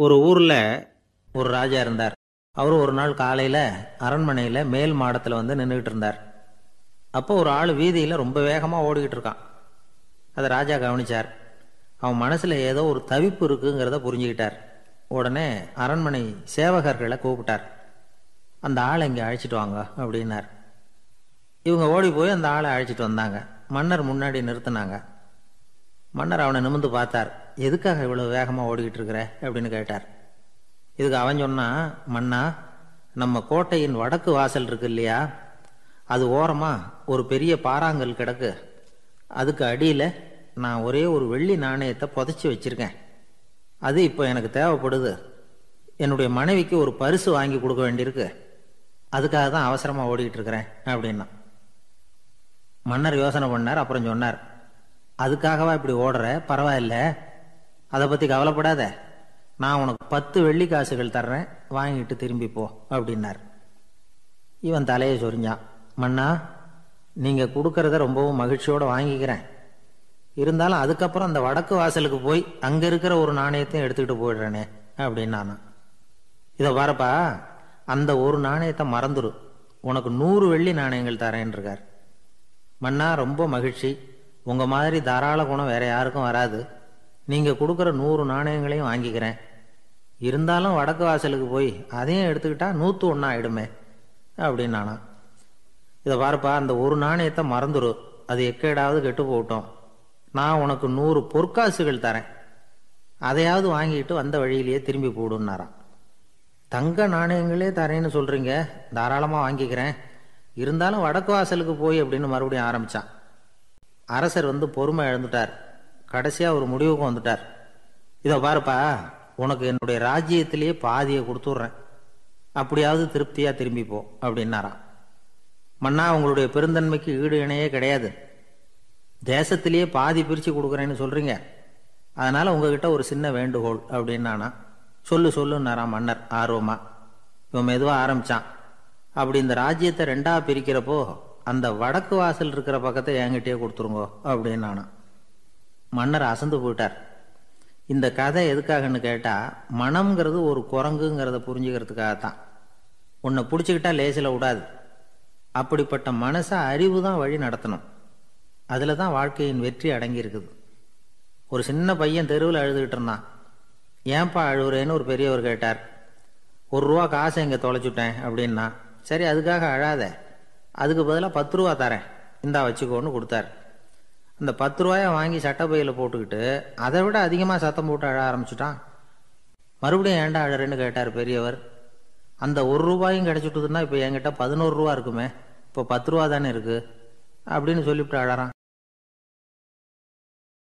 ஒரு ஊர்ல ஒரு ராஜா இருந்தார். அவர் ஒரு நாள் காலையில அரண்மனையில மேல் மாடத்துல வந்து நின்றுகிட்டு இருந்தார். அப்போ ஒரு ஆள் வீதியில ரொம்ப வேகமா ஓடிக்கிட்டு இருக்கான். அதை ராஜா கவனிச்சார். அவன் மனசுல ஏதோ ஒரு தவிப்பு இருக்குங்கிறத புரிஞ்சுக்கிட்டார். உடனே அரண்மனை சேவகர்களை கூப்பிட்டார். அந்த ஆளை இங்கே அழைச்சிட்டு வாங்க அப்படின்னார். இவங்க ஓடி போய் அந்த ஆளை அழைச்சிட்டு வந்தாங்க. மன்னர் முன்னாடி நிறுத்தினாங்க. மன்னர் அவனை நிமிந்து பார்த்தார். எதுக்காக இவ்வளோ வேகமாக ஓடிக்கிட்டு இருக்கிற அப்படின்னு கேட்டார். இதுக்கு அவன் சொன்னான் மன்னா நம்ம கோட்டையின் வடக்கு வாசல் இருக்கு இல்லையா? அது ஓரமாக ஒரு பெரிய பாறாங்கல் கிடக்கு. அதுக்கு அடியில் நான் ஒரே ஒரு வெள்ளி நாணயத்தை புதைச்சி வச்சிருக்கேன். அது இப்போ எனக்கு தேவைப்படுது. என்னுடைய மனைவிக்கு ஒரு பரிசு வாங்கி கொடுக்க வேண்டியிருக்கு. அதுக்காக தான் அவசரமாக ஓடிக்கிட்டு இருக்கிறேன் அப்படின்னா மன்னர் யோசனை பண்ணார் அப்புறம் சொன்னார் அதுக்காகவா இப்படி ஓடுற? பரவாயில்ல. அதை பத்தி கவலைப்படாத. நான் உனக்கு பத்து வெள்ளி காசுகள் தர்றேன். வாங்கிட்டு திரும்பி போ அப்படின்னார். இவன் தலையை சொரிஞ்சான். மன்னா நீங்க கொடுக்கறத ரொம்பவும் மகிழ்ச்சியோட வாங்கிக்கிறேன். இருந்தாலும் அதுக்கப்புறம் அந்த வடக்கு வாசலுக்கு போய் அங்க இருக்கிற ஒரு நாணயத்தையும் எடுத்துக்கிட்டு போயிடுறேனே அப்படின்னு இதை வரப்பா அந்த ஒரு நாணயத்தை மறந்துடும் உனக்கு நூறு வெள்ளி நாணயங்கள் தரேன் இருக்கார் மன்னா ரொம்ப மகிழ்ச்சி. உங்கள் மாதிரி தாராள குணம் வேற யாருக்கும் வராது. நீங்கள் கொடுக்குற நூறு நாணயங்களையும் வாங்கிக்கிறேன். இருந்தாலும் வடக்கு வாசலுக்கு போய் அதையும் எடுத்துக்கிட்டா நூற்று ஒன்றா ஆயிடுமே அப்படின்னு நானா இதை பாருப்பா அந்த ஒரு நாணயத்தை மறந்துடும் அது எக்கேடாவது கெட்டு போகட்டும். நான் உனக்கு நூறு பொற்காசுகள் தரேன். அதையாவது வாங்கிட்டு வந்த வழியிலேயே திரும்பி போடுன்னாராம். தங்க நாணயங்களே தரேன்னு சொல்கிறீங்க தாராளமாக வாங்கிக்கிறேன். இருந்தாலும் வடக்கு வாசலுக்கு போய் அப்படின்னு மறுபடியும் ஆரம்பிச்சான். அரசர் வந்து பொறுமை இழந்துட்டார். கடைசியாக ஒரு முடிவுக்கு வந்துட்டார். இதை பாருப்பா உனக்கு என்னுடைய ராஜ்யத்திலேயே பாதியை கொடுத்துட்றேன். அப்படியாவது திருப்தியாக திரும்பிப்போம் அப்படின்னாராம். மன்னா உங்களுடைய பெருந்தன்மைக்கு ஈடு இணையே கிடையாது. தேசத்திலேயே பாதி பிரித்து கொடுக்குறேன்னு சொல்கிறீங்க அதனால் உங்ககிட்ட ஒரு சின்ன வேண்டுகோள் அப்படின்னானா சொல்லு சொல்லுன்னாராம் மன்னர் ஆர்வமாக இவன் மெதுவாக ஆரம்பித்தான் அப்படி இந்த ராஜ்யத்தை ரெண்டாக பிரிக்கிறப்போ அந்த வடக்கு வாசல் இருக்கிற பக்கத்தை என்கிட்டயே கொடுத்துருங்கோ அப்படின்னு மன்னர் அசந்து போயிட்டார். இந்த கதை எதுக்காகன்னு கேட்டால் மனம்ங்கிறது ஒரு குரங்குங்கிறத புரிஞ்சுக்கிறதுக்காகத்தான். உன்னை பிடிச்சிக்கிட்டா லேசில் விடாது. அப்படிப்பட்ட மனசை அறிவு தான் வழி நடத்தணும். அதில் தான் வாழ்க்கையின் வெற்றி அடங்கி இருக்குது ஒரு சின்ன பையன் தெருவில் அழுதுகிட்டு இருந்தான். ஏன்பா அழுகுறேன்னு ஒரு பெரியவர் கேட்டார். ஒரு ரூபா காசை இங்கே தொலைச்சுட்டேன் அப்படின்னா சரி அதுக்காக அழாத. அதுக்கு பதிலாக பத்து ரூபா தரேன். இந்தா வச்சுக்கோன்னு கொடுத்தாரு. அந்த பத்து ரூபாயை வாங்கி சட்டப்பையில் போட்டுக்கிட்டு அதை விட அதிகமாக சத்தம் போட்டு அழ ஆரம்பிச்சுட்டான். மறுபடியும் ஏன்டா அழறேன்னு கேட்டார் பெரியவர். அந்த ஒரு ரூபாயும் கிடச்சிட்டுதுன்னா இப்போ என்கிட்ட பதினோரு ரூபா இருக்குமே. இப்போ பத்து ரூபா தானே இருக்குது அப்படின்னு சொல்லிவிட்டு அழறான்.